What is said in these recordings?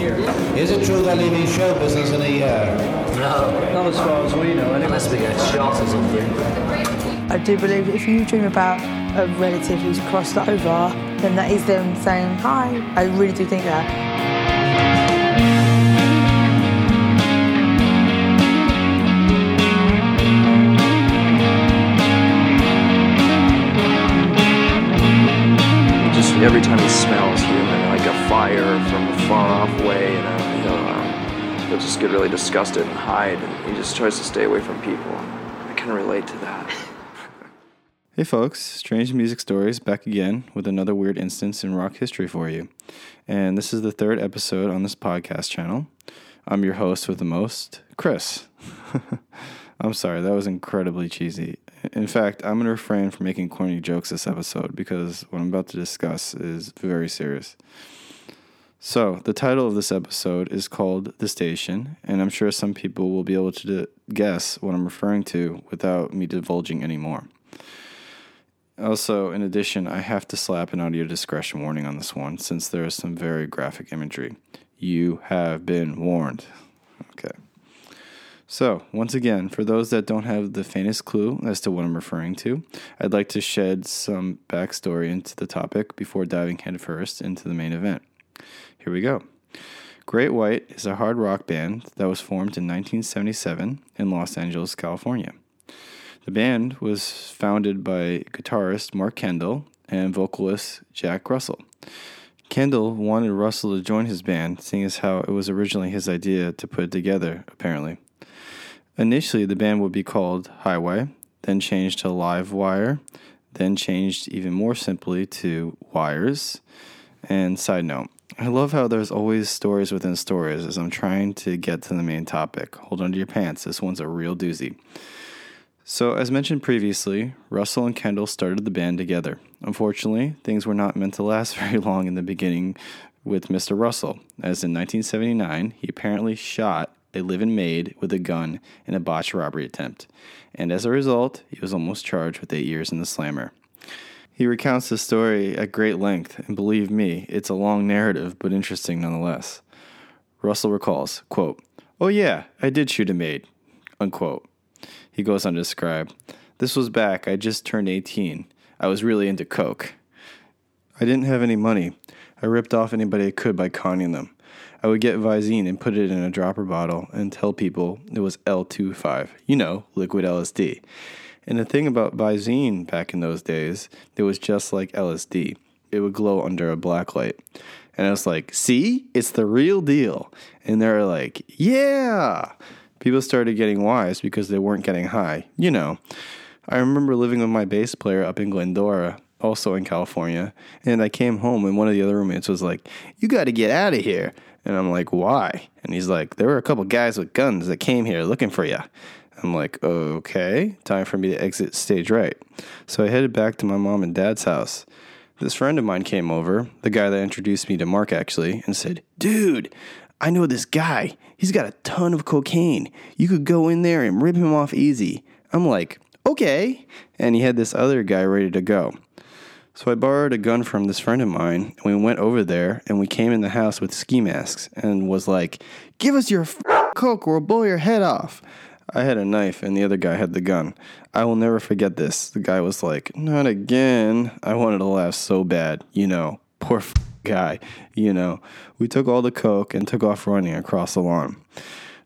you. Is it true they're leaving show business in a year? No, Not as far as we know, anyway. unless we get shot or something. I do believe if you dream about a relative who's crossed over, then that is them saying hi. I really do think that. Get really disgusted and hide, and he just tries to stay away from people. I can relate to that. Hey folks, Strange Music Stories back again with another weird instance in rock history for you. And this is the third episode on this podcast channel. I'm your host with the most, Chris. I'm sorry, that was incredibly cheesy. In fact, I'm going to refrain from making corny jokes this episode because what I'm about to discuss is very serious. So, the title of this episode is called The Station, and I'm sure some people will be able to guess what I'm referring to without me divulging any more. Also, in addition, I have to slap an audio discretion warning on this one since there is some very graphic imagery. You have been warned. Okay. So, once again, for those that don't have the faintest clue as to what I'm referring to, I'd like to shed some backstory into the topic before diving headfirst into the main event. Here we go. Great White is a hard rock band that was formed in 1977 in Los Angeles, California. The band was founded by guitarist Mark Kendall and vocalist Jack Russell. Kendall wanted Russell to join his band, seeing as how it was originally his idea to put it together, apparently. Initially, the band would be called Highway, then changed to Live Wire, then changed even more simply to Wires. And side note, I love how there's always stories within stories as I'm trying to get to the main topic. Hold on to your pants, this one's a real doozy. So, as mentioned previously, Russell and Kendall started the band together. Unfortunately, things were not meant to last very long in the beginning with Mr. Russell, as in 1979, he apparently shot a live-in maid with a gun in a botched robbery attempt, and as a result, he was almost charged with eight years in the slammer. He recounts the story at great length, and believe me, it's a long narrative, but interesting nonetheless. Russell recalls, quote, Oh yeah, I did shoot a maid, unquote. He goes on to describe, This was back, I just turned 18. I was really into coke. I didn't have any money. I ripped off anybody I could by conning them. I would get Visine and put it in a dropper bottle and tell people it was L25, you know, liquid LSD. And the thing about Visine back in those days, it was just like LSD. It would glow under a black light. And I was like, see, it's the real deal. And they're like, yeah. People started getting wise because they weren't getting high. You know, I remember living with my bass player up in Glendora, also in California, and I came home and one of the other roommates was like, You got to get out of here. And I'm like, Why? And he's like, There were a couple guys with guns that came here looking for you. I'm like, Okay, time for me to exit stage right. So I headed back to my mom and dad's house. This friend of mine came over, the guy that introduced me to Mark actually, and said, Dude, I know this guy. He's got a ton of cocaine. You could go in there and rip him off easy. I'm like, okay. And he had this other guy ready to go. So I borrowed a gun from this friend of mine, and we went over there, and we came in the house with ski masks, and was like, "Give us your f- coke, or we'll blow your head off." I had a knife, and the other guy had the gun. I will never forget this. The guy was like, "Not again." I wanted to laugh so bad, you know. Poor f- guy, you know. We took all the coke and took off running across the lawn.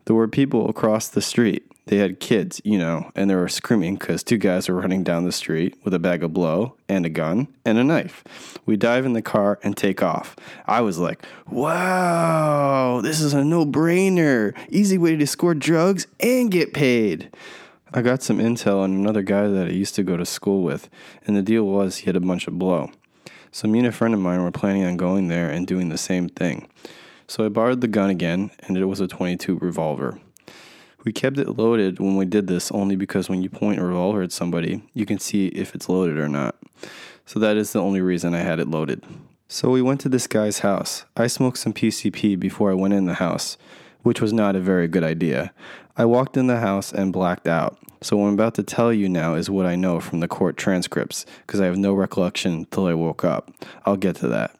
There were people across the street. They had kids, you know, and they were screaming because two guys were running down the street with a bag of blow and a gun and a knife. We dive in the car and take off. I was like, wow, this is a no brainer. Easy way to score drugs and get paid. I got some intel on another guy that I used to go to school with, and the deal was he had a bunch of blow. So me and a friend of mine were planning on going there and doing the same thing. So I borrowed the gun again, and it was a 22 revolver. We kept it loaded when we did this only because when you point a revolver at somebody, you can see if it's loaded or not. So that is the only reason I had it loaded. So we went to this guy's house. I smoked some PCP before I went in the house, which was not a very good idea. I walked in the house and blacked out. So what I'm about to tell you now is what I know from the court transcripts, because I have no recollection until I woke up. I'll get to that.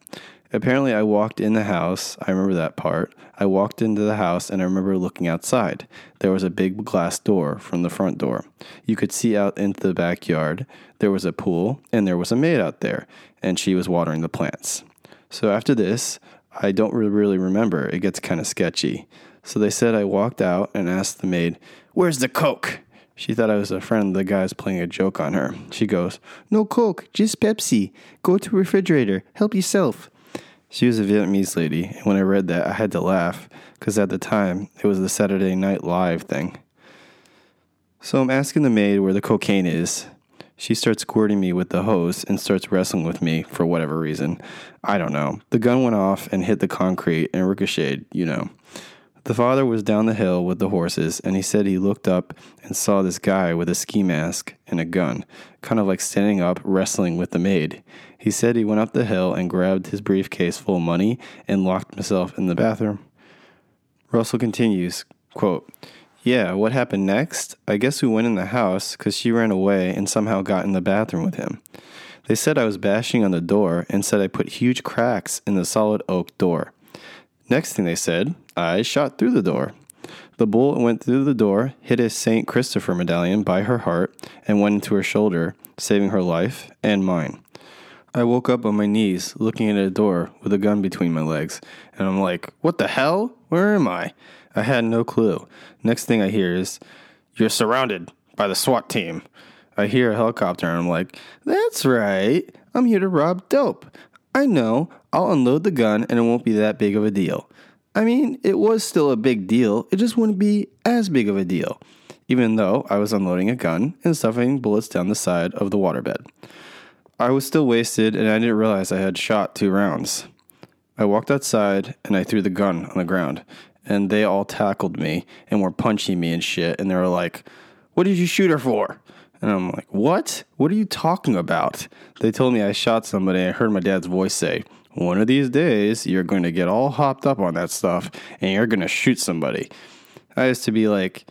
Apparently, I walked in the house. I remember that part. I walked into the house and I remember looking outside. There was a big glass door from the front door. You could see out into the backyard. There was a pool and there was a maid out there, and she was watering the plants. So after this, I don't really remember. It gets kind of sketchy. So they said I walked out and asked the maid, Where's the Coke? She thought I was a friend the guys playing a joke on her. She goes, No Coke, just Pepsi. Go to refrigerator. Help yourself. She was a Vietnamese lady, and when I read that, I had to laugh because at the time it was the Saturday Night Live thing. So I'm asking the maid where the cocaine is. She starts squirting me with the hose and starts wrestling with me for whatever reason. I don't know. The gun went off and hit the concrete and ricocheted, you know. The father was down the hill with the horses, and he said he looked up and saw this guy with a ski mask and a gun, kind of like standing up, wrestling with the maid. He said he went up the hill and grabbed his briefcase full of money and locked himself in the bathroom. Russell continues, quote, Yeah, what happened next? I guess we went in the house because she ran away and somehow got in the bathroom with him. They said I was bashing on the door and said I put huge cracks in the solid oak door. Next thing they said, I shot through the door. The bullet went through the door, hit a St. Christopher medallion by her heart, and went into her shoulder, saving her life and mine. I woke up on my knees, looking at a door with a gun between my legs, and I'm like, what the hell? Where am I? I had no clue. Next thing I hear is, You're surrounded by the SWAT team. I hear a helicopter, and I'm like, That's right. I'm here to rob dope. I know. I'll unload the gun, and it won't be that big of a deal. I mean, it was still a big deal, it just wouldn't be as big of a deal, even though I was unloading a gun and stuffing bullets down the side of the waterbed. I was still wasted and I didn't realize I had shot two rounds. I walked outside and I threw the gun on the ground, and they all tackled me and were punching me and shit, and they were like, What did you shoot her for? And I'm like, What? What are you talking about? They told me I shot somebody. I heard my dad's voice say, One of these days, you're going to get all hopped up on that stuff and you're going to shoot somebody. I used to be like,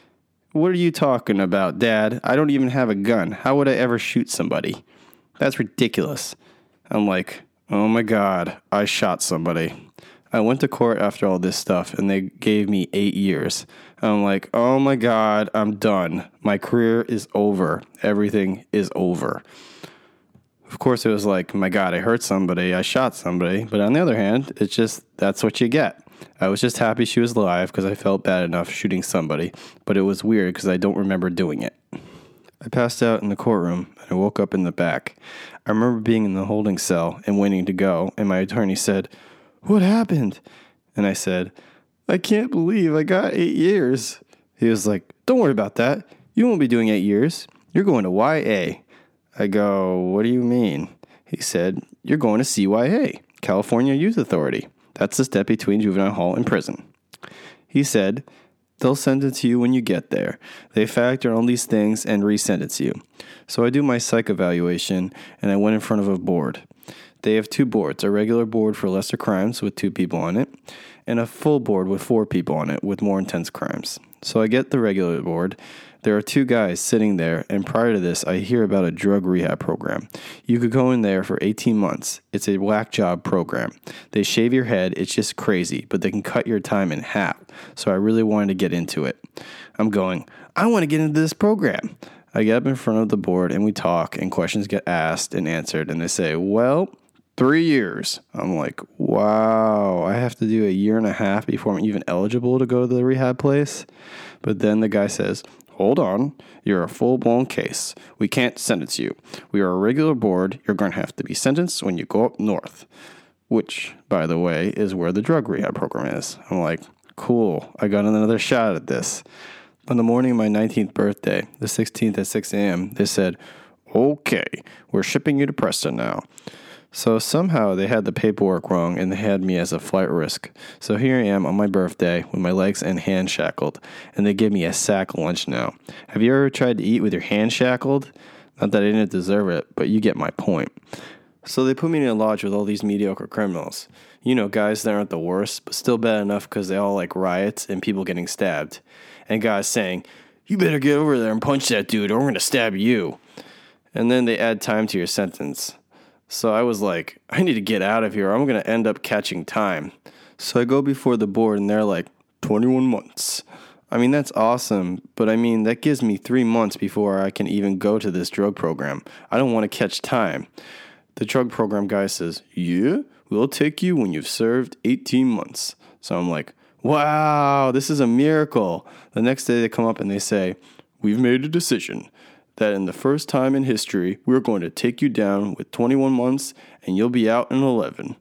What are you talking about, Dad? I don't even have a gun. How would I ever shoot somebody? That's ridiculous. I'm like, oh my God, I shot somebody. I went to court after all this stuff and they gave me eight years. I'm like, oh my God, I'm done. My career is over. Everything is over. Of course, it was like, my God, I hurt somebody, I shot somebody. But on the other hand, it's just, that's what you get. I was just happy she was alive because I felt bad enough shooting somebody, but it was weird because I don't remember doing it. I passed out in the courtroom and I woke up in the back. I remember being in the holding cell and waiting to go, and my attorney said, What happened? And I said, I can't believe I got eight years. He was like, Don't worry about that. You won't be doing eight years. You're going to YA. I go, What do you mean? He said, You're going to CYA, California Youth Authority. That's the step between juvenile hall and prison. He said, They'll send it to you when you get there. They factor all these things and resend it to you. So I do my psych evaluation and I went in front of a board. They have two boards a regular board for lesser crimes with two people on it, and a full board with four people on it with more intense crimes. So I get the regular board. There are two guys sitting there, and prior to this, I hear about a drug rehab program. You could go in there for 18 months. It's a whack job program. They shave your head, it's just crazy, but they can cut your time in half. So I really wanted to get into it. I'm going, I want to get into this program. I get up in front of the board and we talk, and questions get asked and answered, and they say, Well, three years. I'm like, wow, I have to do a year and a half before I'm even eligible to go to the rehab place. But then the guy says, hold on, you're a full blown case. We can't sentence you. We are a regular board. You're going to have to be sentenced when you go up north, which, by the way, is where the drug rehab program is. I'm like, cool, I got another shot at this. On the morning of my 19th birthday, the 16th at 6 a.m., they said, okay, we're shipping you to Preston now. So somehow they had the paperwork wrong and they had me as a flight risk. So here I am on my birthday with my legs and hands shackled, and they give me a sack lunch now. Have you ever tried to eat with your hands shackled? Not that I didn't deserve it, but you get my point. So they put me in a lodge with all these mediocre criminals. You know, guys that aren't the worst, but still bad enough because they all like riots and people getting stabbed. And guys saying, You better get over there and punch that dude or we're to stab you. And then they add time to your sentence. So I was like, I need to get out of here. I'm going to end up catching time. So I go before the board and they're like, 21 months. I mean, that's awesome, but I mean, that gives me three months before I can even go to this drug program. I don't want to catch time. The drug program guy says, Yeah, we'll take you when you've served 18 months. So I'm like, Wow, this is a miracle. The next day they come up and they say, We've made a decision that in the first time in history, we're going to take you down with 21 months and you'll be out in 11.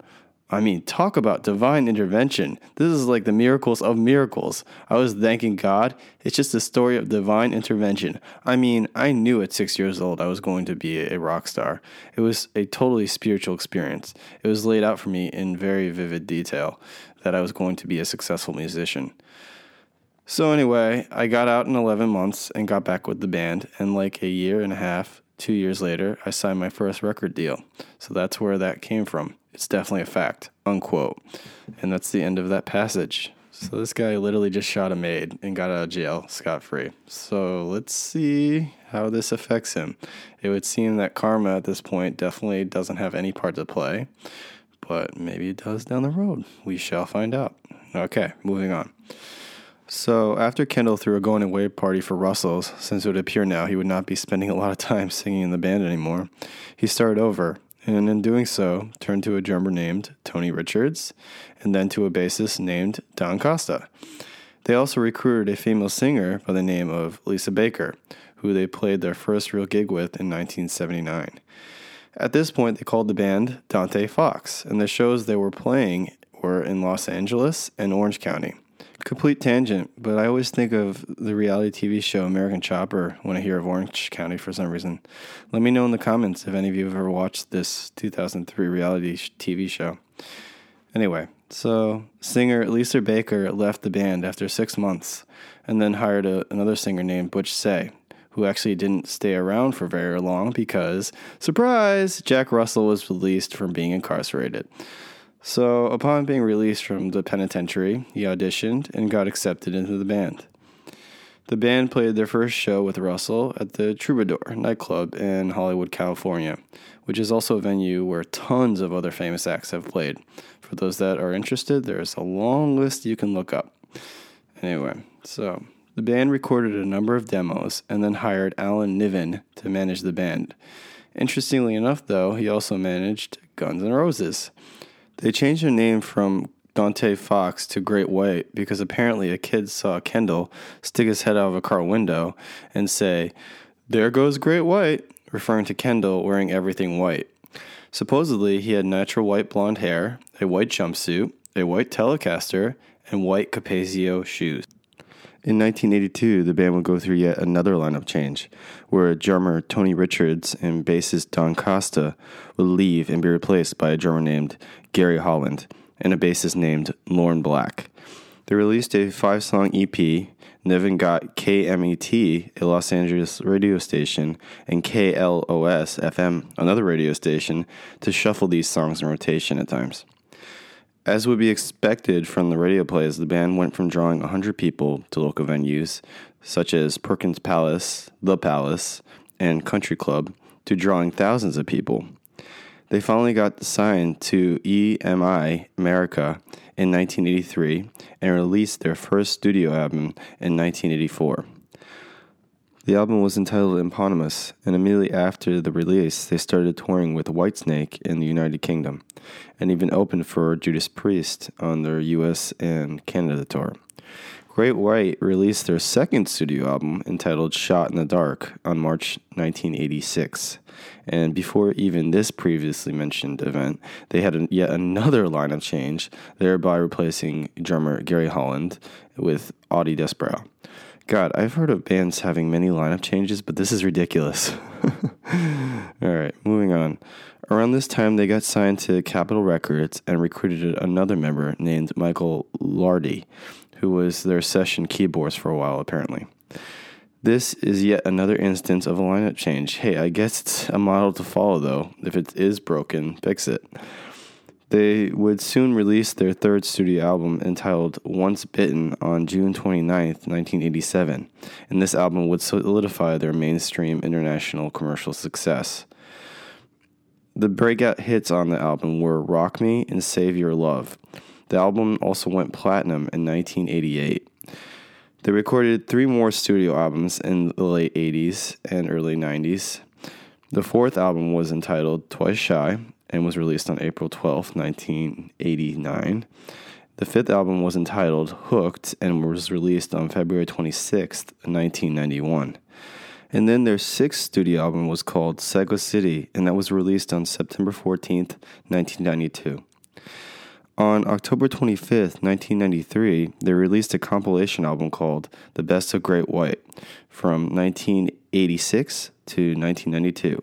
I mean, talk about divine intervention. This is like the miracles of miracles. I was thanking God. It's just a story of divine intervention. I mean, I knew at six years old I was going to be a rock star. It was a totally spiritual experience. It was laid out for me in very vivid detail that I was going to be a successful musician. So, anyway, I got out in 11 months and got back with the band. And like a year and a half, two years later, I signed my first record deal. So that's where that came from. It's definitely a fact, unquote. And that's the end of that passage. So this guy literally just shot a maid and got out of jail scot free. So let's see how this affects him. It would seem that karma at this point definitely doesn't have any part to play, but maybe it does down the road. We shall find out. Okay, moving on. So, after Kendall threw a going away party for Russell's, since it would appear now he would not be spending a lot of time singing in the band anymore, he started over, and in doing so, turned to a drummer named Tony Richards, and then to a bassist named Don Costa. They also recruited a female singer by the name of Lisa Baker, who they played their first real gig with in 1979. At this point, they called the band Dante Fox, and the shows they were playing were in Los Angeles and Orange County. Complete tangent, but I always think of the reality TV show American Chopper when I hear of Orange County for some reason. Let me know in the comments if any of you have ever watched this 2003 reality TV show. Anyway, so singer Lisa Baker left the band after six months and then hired a, another singer named Butch Say, who actually didn't stay around for very long because, surprise, Jack Russell was released from being incarcerated. So, upon being released from the penitentiary, he auditioned and got accepted into the band. The band played their first show with Russell at the Troubadour nightclub in Hollywood, California, which is also a venue where tons of other famous acts have played. For those that are interested, there's a long list you can look up. Anyway, so the band recorded a number of demos and then hired Alan Niven to manage the band. Interestingly enough, though, he also managed Guns N' Roses. They changed their name from Dante Fox to Great White because apparently a kid saw Kendall stick his head out of a car window and say, There goes Great White, referring to Kendall wearing everything white. Supposedly, he had natural white blonde hair, a white jumpsuit, a white Telecaster, and white Capezio shoes. In 1982, the band would go through yet another lineup change, where drummer Tony Richards and bassist Don Costa would leave and be replaced by a drummer named Gary Holland and a bassist named Lorne Black. They released a five song EP. Niven got KMET, a Los Angeles radio station, and KLOS FM, another radio station, to shuffle these songs in rotation at times. As would be expected from the radio plays, the band went from drawing 100 people to local venues, such as Perkins Palace, The Palace, and Country Club, to drawing thousands of people. They finally got signed to EMI America in 1983 and released their first studio album in 1984. The album was entitled Eponymous, and immediately after the release, they started touring with Whitesnake in the United Kingdom, and even opened for Judas Priest on their US and Canada tour. Great White released their second studio album entitled Shot in the Dark on March 1986. And before even this previously mentioned event, they had yet another lineup change, thereby replacing drummer Gary Holland with Audie Desbrow. God, I've heard of bands having many lineup changes, but this is ridiculous. All right, moving on. Around this time, they got signed to Capitol Records and recruited another member named Michael Lardie, who was their session keyboardist for a while, apparently. This is yet another instance of a lineup change. Hey, I guess it's a model to follow, though. If it is broken, fix it. They would soon release their third studio album entitled Once Bitten on June 29th, 1987, and this album would solidify their mainstream international commercial success. The breakout hits on the album were Rock Me and Save Your Love. The album also went platinum in 1988. They recorded three more studio albums in the late 80s and early 90s. The fourth album was entitled Twice Shy and was released on April 12, 1989. The fifth album was entitled Hooked and was released on February 26, 1991. And then their sixth studio album was called Psycho City, and that was released on September 14th, 1992. On October 25th, 1993, they released a compilation album called The Best of Great White from 1986 to 1992.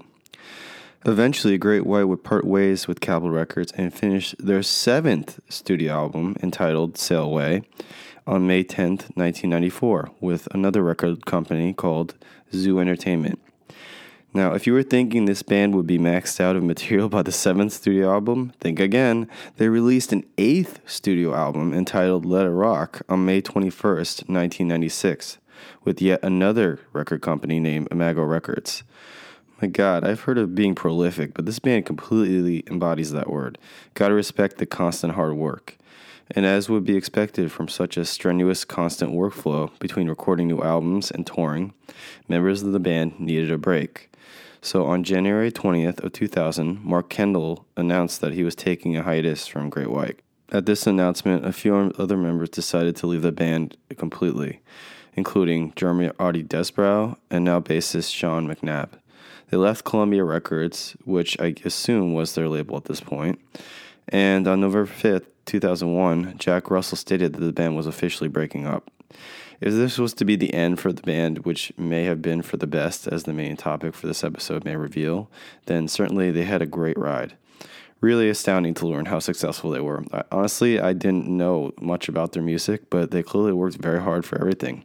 Eventually, Great White would part ways with Capitol Records and finish their seventh studio album entitled Sail Away on May 10th, 1994, with another record company called Zoo Entertainment. Now, if you were thinking this band would be maxed out of material by the seventh studio album, think again. They released an eighth studio album entitled Let It Rock on May 21st, 1996, with yet another record company named Imago Records. My God, I've heard of being prolific, but this band completely embodies that word. Gotta respect the constant hard work. And as would be expected from such a strenuous, constant workflow between recording new albums and touring, members of the band needed a break. So on January 20th of 2000, Mark Kendall announced that he was taking a hiatus from Great White. At this announcement, a few other members decided to leave the band completely, including drummer Audie Desbrow and now bassist Sean McNabb. They left Columbia Records, which I assume was their label at this point. And on November 5th, 2001, Jack Russell stated that the band was officially breaking up. If this was to be the end for the band, which may have been for the best, as the main topic for this episode may reveal, then certainly they had a great ride. Really astounding to learn how successful they were. I, honestly, I didn't know much about their music, but they clearly worked very hard for everything.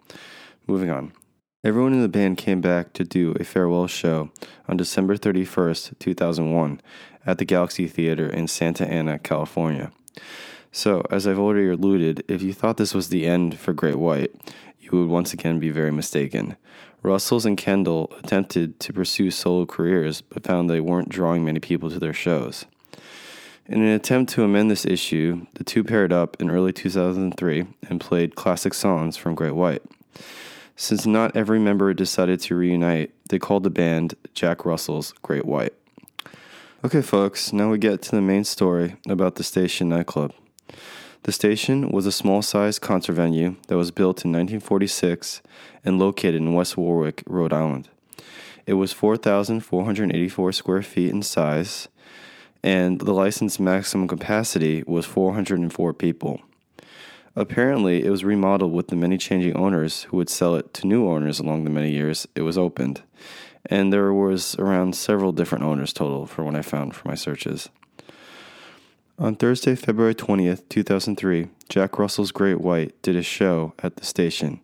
Moving on. Everyone in the band came back to do a farewell show on December 31st, 2001, at the Galaxy Theater in Santa Ana, California. So, as I've already alluded, if you thought this was the end for Great White, you would once again be very mistaken. Russells and Kendall attempted to pursue solo careers, but found they weren't drawing many people to their shows. In an attempt to amend this issue, the two paired up in early 2003 and played classic songs from Great White. Since not every member decided to reunite, they called the band Jack Russell's Great White. Okay, folks, now we get to the main story about the Station nightclub. The station was a small sized concert venue that was built in 1946 and located in West Warwick, Rhode Island. It was 4,484 square feet in size, and the licensed maximum capacity was 404 people. Apparently, it was remodeled with the many changing owners who would sell it to new owners along the many years it was opened. And there was around several different owners total for what I found for my searches. On Thursday, February 20th, 2003, Jack Russell's Great White did a show at the station.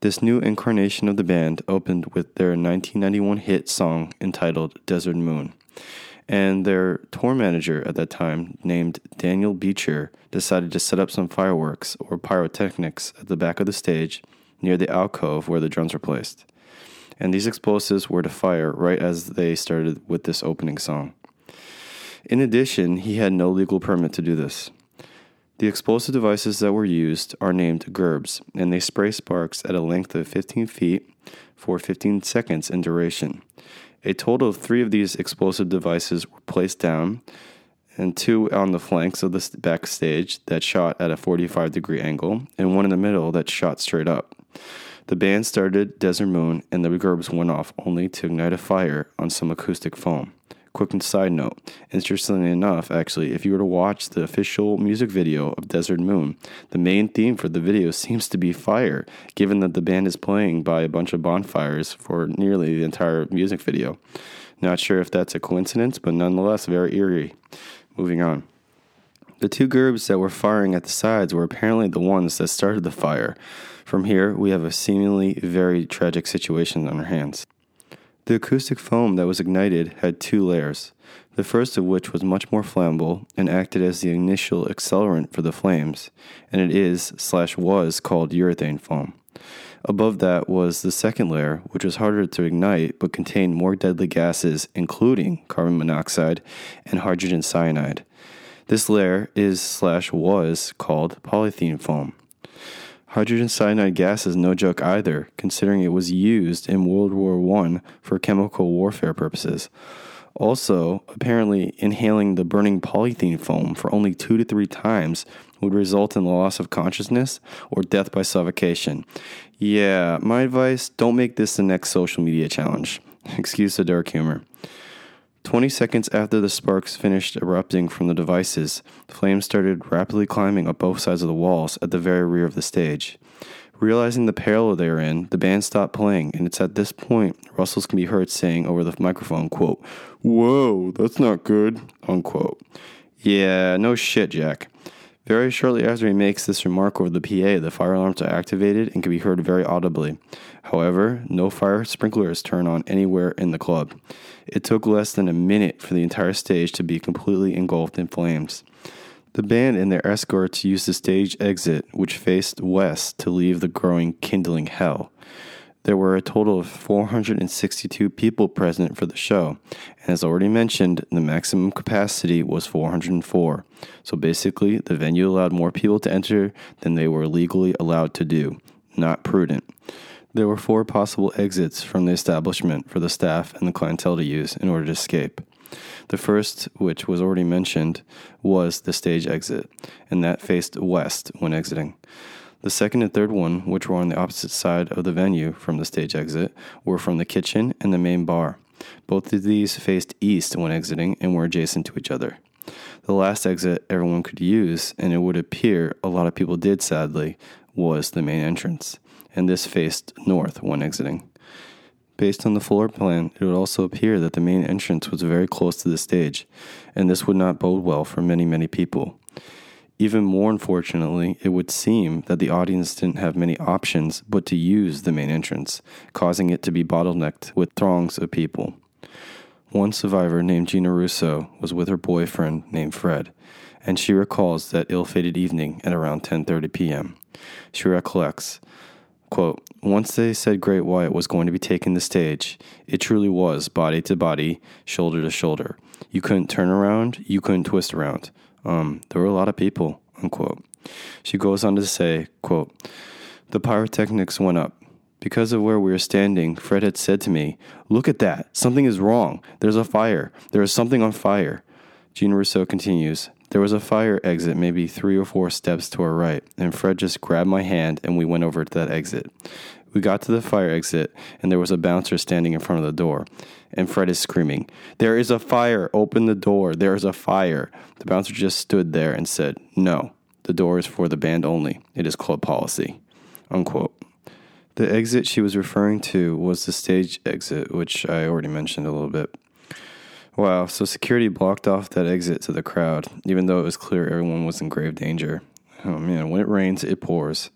This new incarnation of the band opened with their 1991 hit song entitled Desert Moon and their tour manager at that time, named Daniel Beecher, decided to set up some fireworks or pyrotechnics at the back of the stage near the alcove where the drums were placed. And these explosives were to fire right as they started with this opening song. In addition, he had no legal permit to do this. The explosive devices that were used are named gerbs, and they spray sparks at a length of 15 feet for 15 seconds in duration. A total of three of these explosive devices were placed down, and two on the flanks of the backstage that shot at a 45 degree angle, and one in the middle that shot straight up. The band started Desert Moon, and the gerbs went off only to ignite a fire on some acoustic foam. Quick side note interestingly enough, actually, if you were to watch the official music video of Desert Moon, the main theme for the video seems to be fire, given that the band is playing by a bunch of bonfires for nearly the entire music video. Not sure if that's a coincidence, but nonetheless very eerie. Moving on. The two gerbs that were firing at the sides were apparently the ones that started the fire. From here, we have a seemingly very tragic situation on our hands. The acoustic foam that was ignited had two layers, the first of which was much more flammable and acted as the initial accelerant for the flames, and it is slash was called urethane foam. Above that was the second layer, which was harder to ignite but contained more deadly gases, including carbon monoxide and hydrogen cyanide. This layer is slash was called polythene foam. Hydrogen cyanide gas is no joke either, considering it was used in World War I for chemical warfare purposes. Also, apparently, inhaling the burning polythene foam for only two to three times would result in the loss of consciousness or death by suffocation. Yeah, my advice don't make this the next social media challenge. Excuse the dark humor. 20 seconds after the sparks finished erupting from the devices, the flames started rapidly climbing up both sides of the walls at the very rear of the stage. Realizing the peril they are in, the band stopped playing, and it's at this point Russell's can be heard saying over the microphone, quote, Whoa, that's not good, unquote. Yeah, no shit, Jack. Very shortly after he makes this remark over the PA, the fire alarms are activated and can be heard very audibly. However, no fire sprinklers turn on anywhere in the club. It took less than a minute for the entire stage to be completely engulfed in flames. The band and their escorts used the stage exit, which faced west, to leave the growing, kindling hell. There were a total of 462 people present for the show, and as already mentioned, the maximum capacity was 404. So basically, the venue allowed more people to enter than they were legally allowed to do. Not prudent. There were four possible exits from the establishment for the staff and the clientele to use in order to escape. The first, which was already mentioned, was the stage exit, and that faced west when exiting. The second and third one, which were on the opposite side of the venue from the stage exit, were from the kitchen and the main bar. Both of these faced east when exiting and were adjacent to each other. The last exit everyone could use, and it would appear a lot of people did sadly, was the main entrance, and this faced north when exiting. Based on the floor plan, it would also appear that the main entrance was very close to the stage, and this would not bode well for many, many people. Even more unfortunately, it would seem that the audience didn't have many options but to use the main entrance, causing it to be bottlenecked with throngs of people. One survivor named Gina Russo was with her boyfriend named Fred, and she recalls that ill-fated evening at around 10:30 p.m. She recollects, quote, "Once they said Great White was going to be taking the stage, it truly was body to body, shoulder to shoulder. You couldn't turn around, you couldn't twist around. Um, there were a lot of people." Unquote. She goes on to say, quote, "The pyrotechnics went up. Because of where we were standing, Fred had said to me, Look at that. Something is wrong. There's a fire. There is something on fire. Gina Russo continues, There was a fire exit maybe three or four steps to our right, and Fred just grabbed my hand and we went over to that exit. We got to the fire exit, and there was a bouncer standing in front of the door. And Fred is screaming, There is a fire. Open the door. There is a fire. The bouncer just stood there and said, No, the door is for the band only. It is club policy. Unquote. The exit she was referring to was the stage exit, which I already mentioned a little bit. Wow, so security blocked off that exit to the crowd, even though it was clear everyone was in grave danger. Oh man, when it rains, it pours.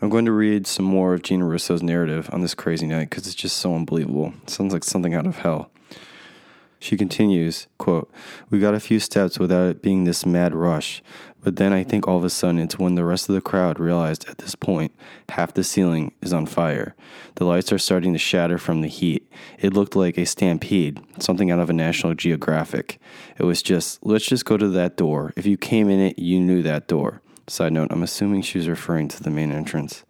I'm going to read some more of Gina Russo's narrative on this crazy night because it's just so unbelievable. It sounds like something out of hell. She continues, quote, We got a few steps without it being this mad rush, but then I think all of a sudden it's when the rest of the crowd realized at this point half the ceiling is on fire. The lights are starting to shatter from the heat. It looked like a stampede, something out of a National Geographic. It was just, let's just go to that door. If you came in it, you knew that door. Side note, I'm assuming she was referring to the main entrance.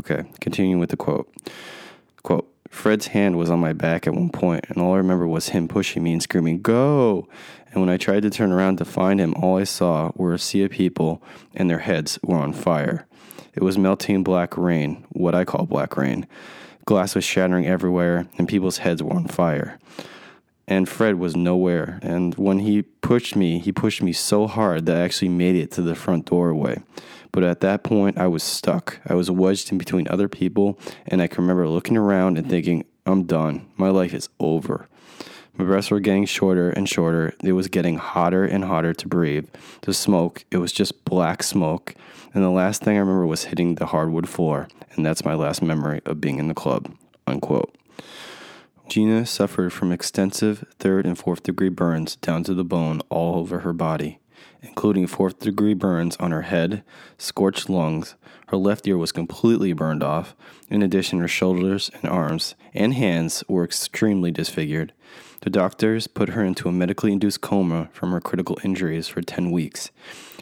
Okay, continuing with the quote. Quote, Fred's hand was on my back at one point, and all I remember was him pushing me and screaming, Go! And when I tried to turn around to find him, all I saw were a sea of people, and their heads were on fire. It was melting black rain, what I call black rain. Glass was shattering everywhere, and people's heads were on fire. And Fred was nowhere. And when he pushed me, he pushed me so hard that I actually made it to the front doorway. But at that point, I was stuck. I was wedged in between other people, and I can remember looking around and thinking, I'm done. My life is over. My breaths were getting shorter and shorter. It was getting hotter and hotter to breathe. The smoke, it was just black smoke. And the last thing I remember was hitting the hardwood floor. And that's my last memory of being in the club. Unquote. Gina suffered from extensive third and fourth degree burns down to the bone all over her body. including fourth degree burns on her head, scorched lungs. Her left ear was completely burned off. In addition, her shoulders and arms and hands were extremely disfigured. The doctors put her into a medically induced coma from her critical injuries for 10 weeks.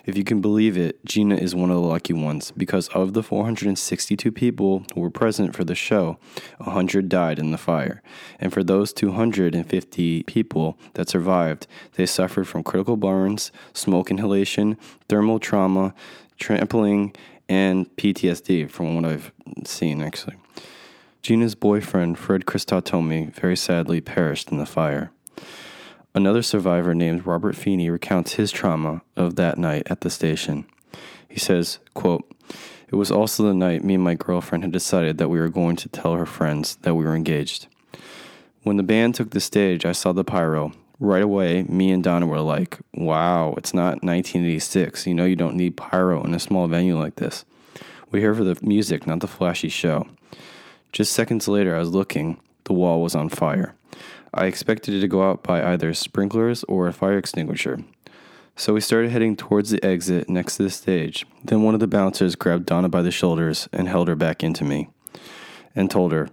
If you can believe it, Gina is one of the lucky ones because of the 462 people who were present for the show, 100 died in the fire. And for those 250 people that survived, they suffered from critical burns, smoke inhalation, thermal trauma, trampling, and PTSD, from what I've seen actually. Gina's boyfriend, Fred Crisostomi, very sadly perished in the fire. Another survivor named Robert Feeney recounts his trauma of that night at the station. He says, quote, It was also the night me and my girlfriend had decided that we were going to tell her friends that we were engaged. When the band took the stage, I saw the pyro. Right away, me and Donna were like, wow, it's not 1986. You know, you don't need pyro in a small venue like this. We're here for the music, not the flashy show. Just seconds later, I was looking. The wall was on fire. I expected it to go out by either sprinklers or a fire extinguisher. So we started heading towards the exit next to the stage. Then one of the bouncers grabbed Donna by the shoulders and held her back into me and told her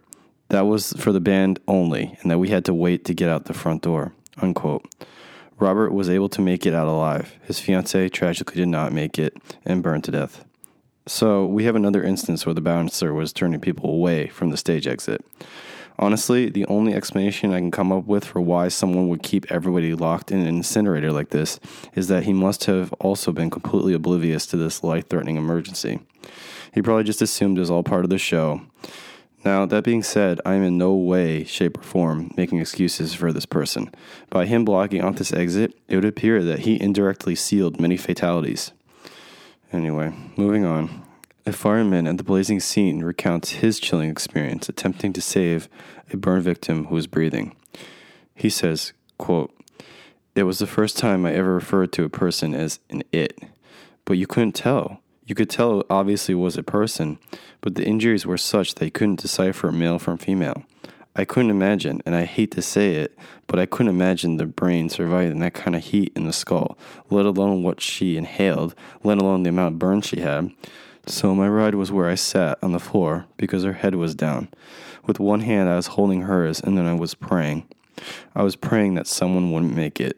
that was for the band only and that we had to wait to get out the front door. Unquote. Robert was able to make it out alive. His fiancee tragically did not make it and burned to death. So we have another instance where the bouncer was turning people away from the stage exit. Honestly, the only explanation I can come up with for why someone would keep everybody locked in an incinerator like this is that he must have also been completely oblivious to this life threatening emergency. He probably just assumed it was all part of the show. Now, that being said, I am in no way, shape, or form making excuses for this person. By him blocking off this exit, it would appear that he indirectly sealed many fatalities. Anyway, moving on. A fireman at the blazing scene recounts his chilling experience attempting to save a burn victim who was breathing. He says, quote, It was the first time I ever referred to a person as an it, but you couldn't tell. You could tell it obviously was a person, but the injuries were such that you couldn't decipher male from female. I couldn't imagine, and I hate to say it, but I couldn't imagine the brain surviving that kind of heat in the skull, let alone what she inhaled, let alone the amount of burn she had. So my ride was where I sat on the floor because her head was down. With one hand, I was holding hers, and then I was praying. I was praying that someone wouldn't make it.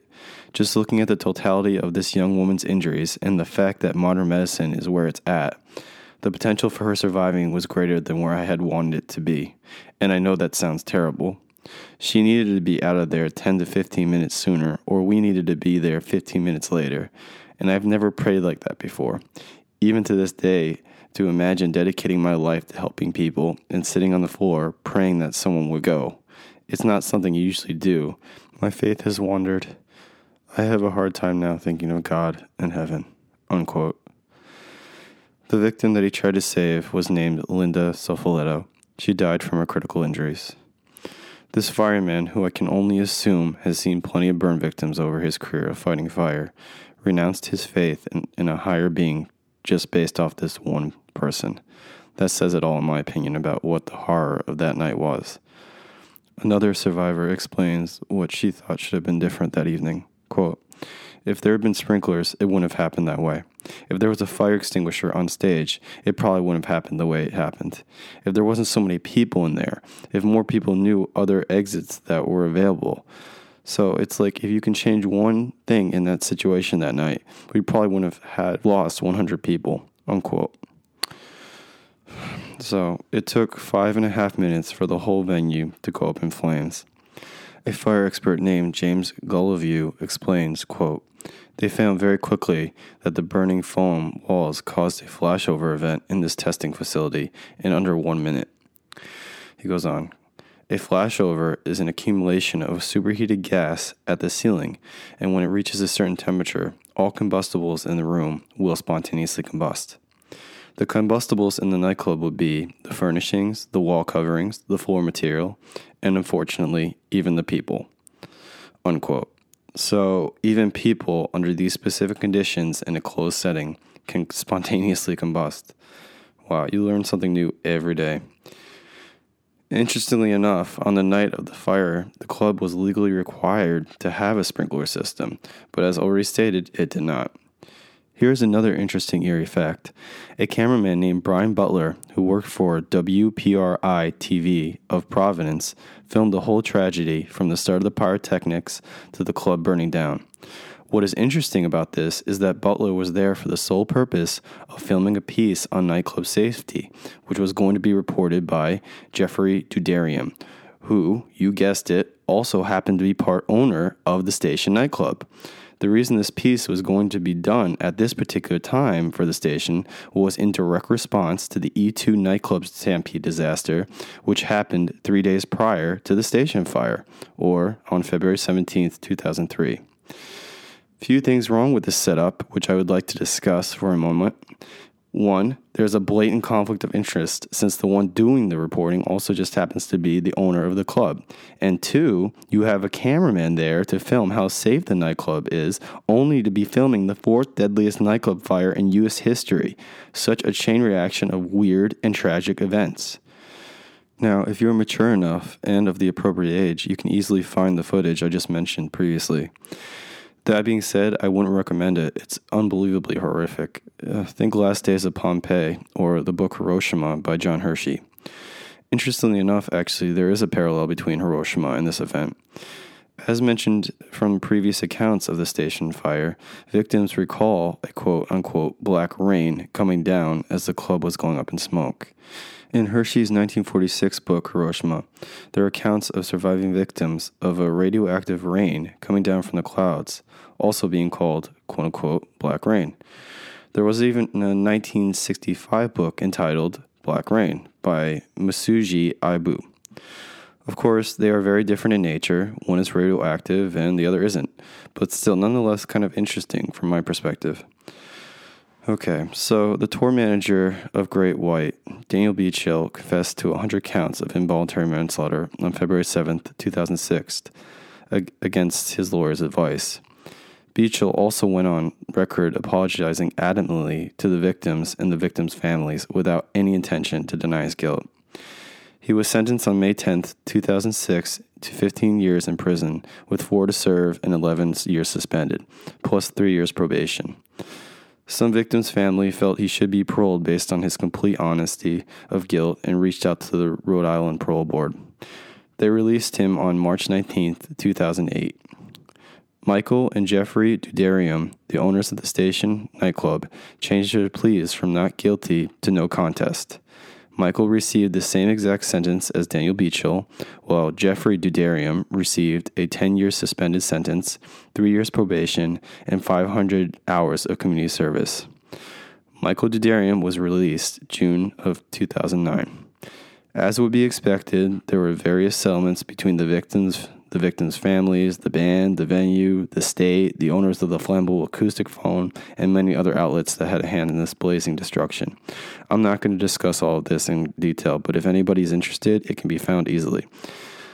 Just looking at the totality of this young woman's injuries and the fact that modern medicine is where it's at, the potential for her surviving was greater than where I had wanted it to be. And I know that sounds terrible. She needed to be out of there 10 to 15 minutes sooner, or we needed to be there 15 minutes later. And I've never prayed like that before even to this day, to imagine dedicating my life to helping people and sitting on the floor praying that someone would go. It's not something you usually do. My faith has wandered. I have a hard time now thinking of God and heaven. Unquote. The victim that he tried to save was named Linda Sofoletto. She died from her critical injuries. This fireman, who I can only assume has seen plenty of burn victims over his career of fighting fire, renounced his faith in, in a higher being just based off this one person. That says it all, in my opinion, about what the horror of that night was. Another survivor explains what she thought should have been different that evening. Quote, if there had been sprinklers, it wouldn't have happened that way. If there was a fire extinguisher on stage, it probably wouldn't have happened the way it happened. If there wasn't so many people in there, if more people knew other exits that were available, so it's like if you can change one thing in that situation that night, we probably wouldn't have had lost 100 people, unquote. So it took five and a half minutes for the whole venue to go up in flames. A fire expert named James Gulliveau explains, quote, they found very quickly that the burning foam walls caused a flashover event in this testing facility in under one minute. He goes on, a flashover is an accumulation of superheated gas at the ceiling, and when it reaches a certain temperature, all combustibles in the room will spontaneously combust. The combustibles in the nightclub would be the furnishings, the wall coverings, the floor material, and unfortunately, even the people. Unquote. So, even people under these specific conditions in a closed setting can spontaneously combust. Wow, you learn something new every day. Interestingly enough, on the night of the fire, the club was legally required to have a sprinkler system, but as already stated, it did not. Here's another interesting eerie fact. A cameraman named Brian Butler, who worked for WPRI TV of Providence, filmed the whole tragedy from the start of the pyrotechnics to the club burning down. What is interesting about this is that Butler was there for the sole purpose of filming a piece on nightclub safety, which was going to be reported by Jeffrey Derderian, who, you guessed it, also happened to be part owner of the station nightclub. The reason this piece was going to be done at this particular time for the station was in direct response to the E2 nightclub stampede disaster, which happened three days prior to the station fire, or on February 17th, 2003. Few things wrong with this setup, which I would like to discuss for a moment. One, there's a blatant conflict of interest since the one doing the reporting also just happens to be the owner of the club. And two, you have a cameraman there to film how safe the nightclub is, only to be filming the fourth deadliest nightclub fire in U.S. history. Such a chain reaction of weird and tragic events. Now, if you're mature enough and of the appropriate age, you can easily find the footage I just mentioned previously. That being said, I wouldn't recommend it. It's unbelievably horrific. Uh, think Last Days of Pompeii or the book Hiroshima by John Hersey. Interestingly enough, actually, there is a parallel between Hiroshima and this event. As mentioned from previous accounts of the station fire, victims recall a quote unquote black rain coming down as the club was going up in smoke. In Hersey's 1946 book, Hiroshima, there are accounts of surviving victims of a radioactive rain coming down from the clouds, also being called, quote unquote, black rain. There was even a 1965 book entitled Black Rain by Masuji Ibuse. Of course, they are very different in nature. One is radioactive and the other isn't, but still nonetheless kind of interesting from my perspective. Okay, so the tour manager of Great White, Daniel Biechele, confessed to 100 counts of involuntary manslaughter on February 7th, 2006, against his lawyer's advice. Biechele also went on record apologizing adamantly to the victims and the victims' families without any intention to deny his guilt. He was sentenced on May 10th, 2006 to 15 years in prison with 4 to serve and 11 years suspended, plus 3 years probation. Some victim's family felt he should be paroled based on his complete honesty of guilt and reached out to the Rhode Island Parole Board. They released him on March 19, 2008. Michael and Jeffrey Derderian, the owners of the station nightclub, changed their pleas from not guilty to no contest. Michael received the same exact sentence as Daniel Biechele, while Jeffrey Derderian received a 10 year suspended sentence, three years probation, and 500 hours of community service. Michael Derderian was released June of 2009. As would be expected, there were various settlements between the victims the victims' families, the band, the venue, the state, the owners of the flammable acoustic foam, and many other outlets that had a hand in this blazing destruction. I'm not going to discuss all of this in detail, but if anybody's interested, it can be found easily.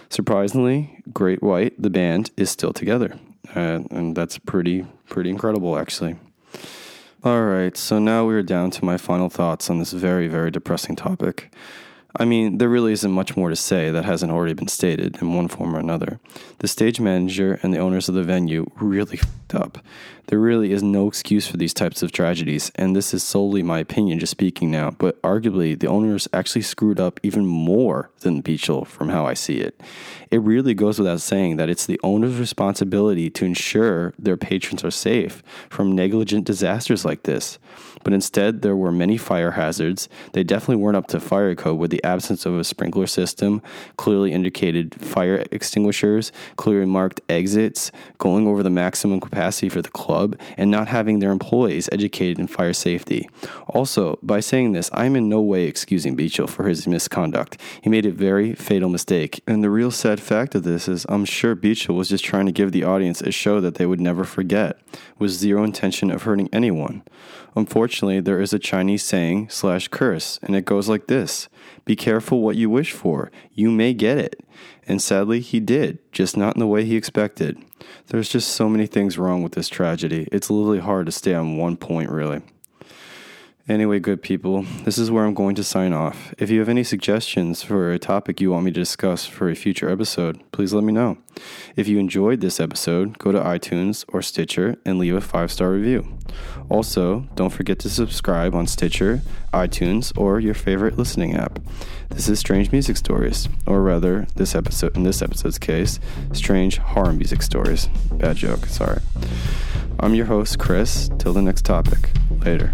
Surprisingly, Great White, the band, is still together, uh, and that's pretty pretty incredible, actually. All right, so now we're down to my final thoughts on this very very depressing topic. I mean, there really isn't much more to say that hasn't already been stated in one form or another. The stage manager and the owners of the venue really fucked up. There really is no excuse for these types of tragedies, and this is solely my opinion, just speaking now, but arguably the owners actually screwed up even more than Biechele from how I see it. It really goes without saying that it's the owner's responsibility to ensure their patrons are safe from negligent disasters like this but instead there were many fire hazards. They definitely weren't up to fire code with the absence of a sprinkler system, clearly indicated fire extinguishers, clearly marked exits, going over the maximum capacity for the club, and not having their employees educated in fire safety. Also, by saying this, I am in no way excusing Biechele for his misconduct. He made a very fatal mistake, and the real sad fact of this is I'm sure Biechele was just trying to give the audience a show that they would never forget, with zero intention of hurting anyone. Unfortunately, there is a Chinese saying slash curse, and it goes like this Be careful what you wish for. You may get it. And sadly, he did, just not in the way he expected. There's just so many things wrong with this tragedy. It's literally hard to stay on one point, really. Anyway, good people, this is where I'm going to sign off. If you have any suggestions for a topic you want me to discuss for a future episode, please let me know. If you enjoyed this episode, go to iTunes or Stitcher and leave a five star review. Also, don't forget to subscribe on Stitcher, iTunes, or your favorite listening app. This is Strange Music Stories, or rather, this episode in this episode's case, Strange Horror Music Stories. Bad joke, sorry. I'm your host, Chris. Till the next topic. Later.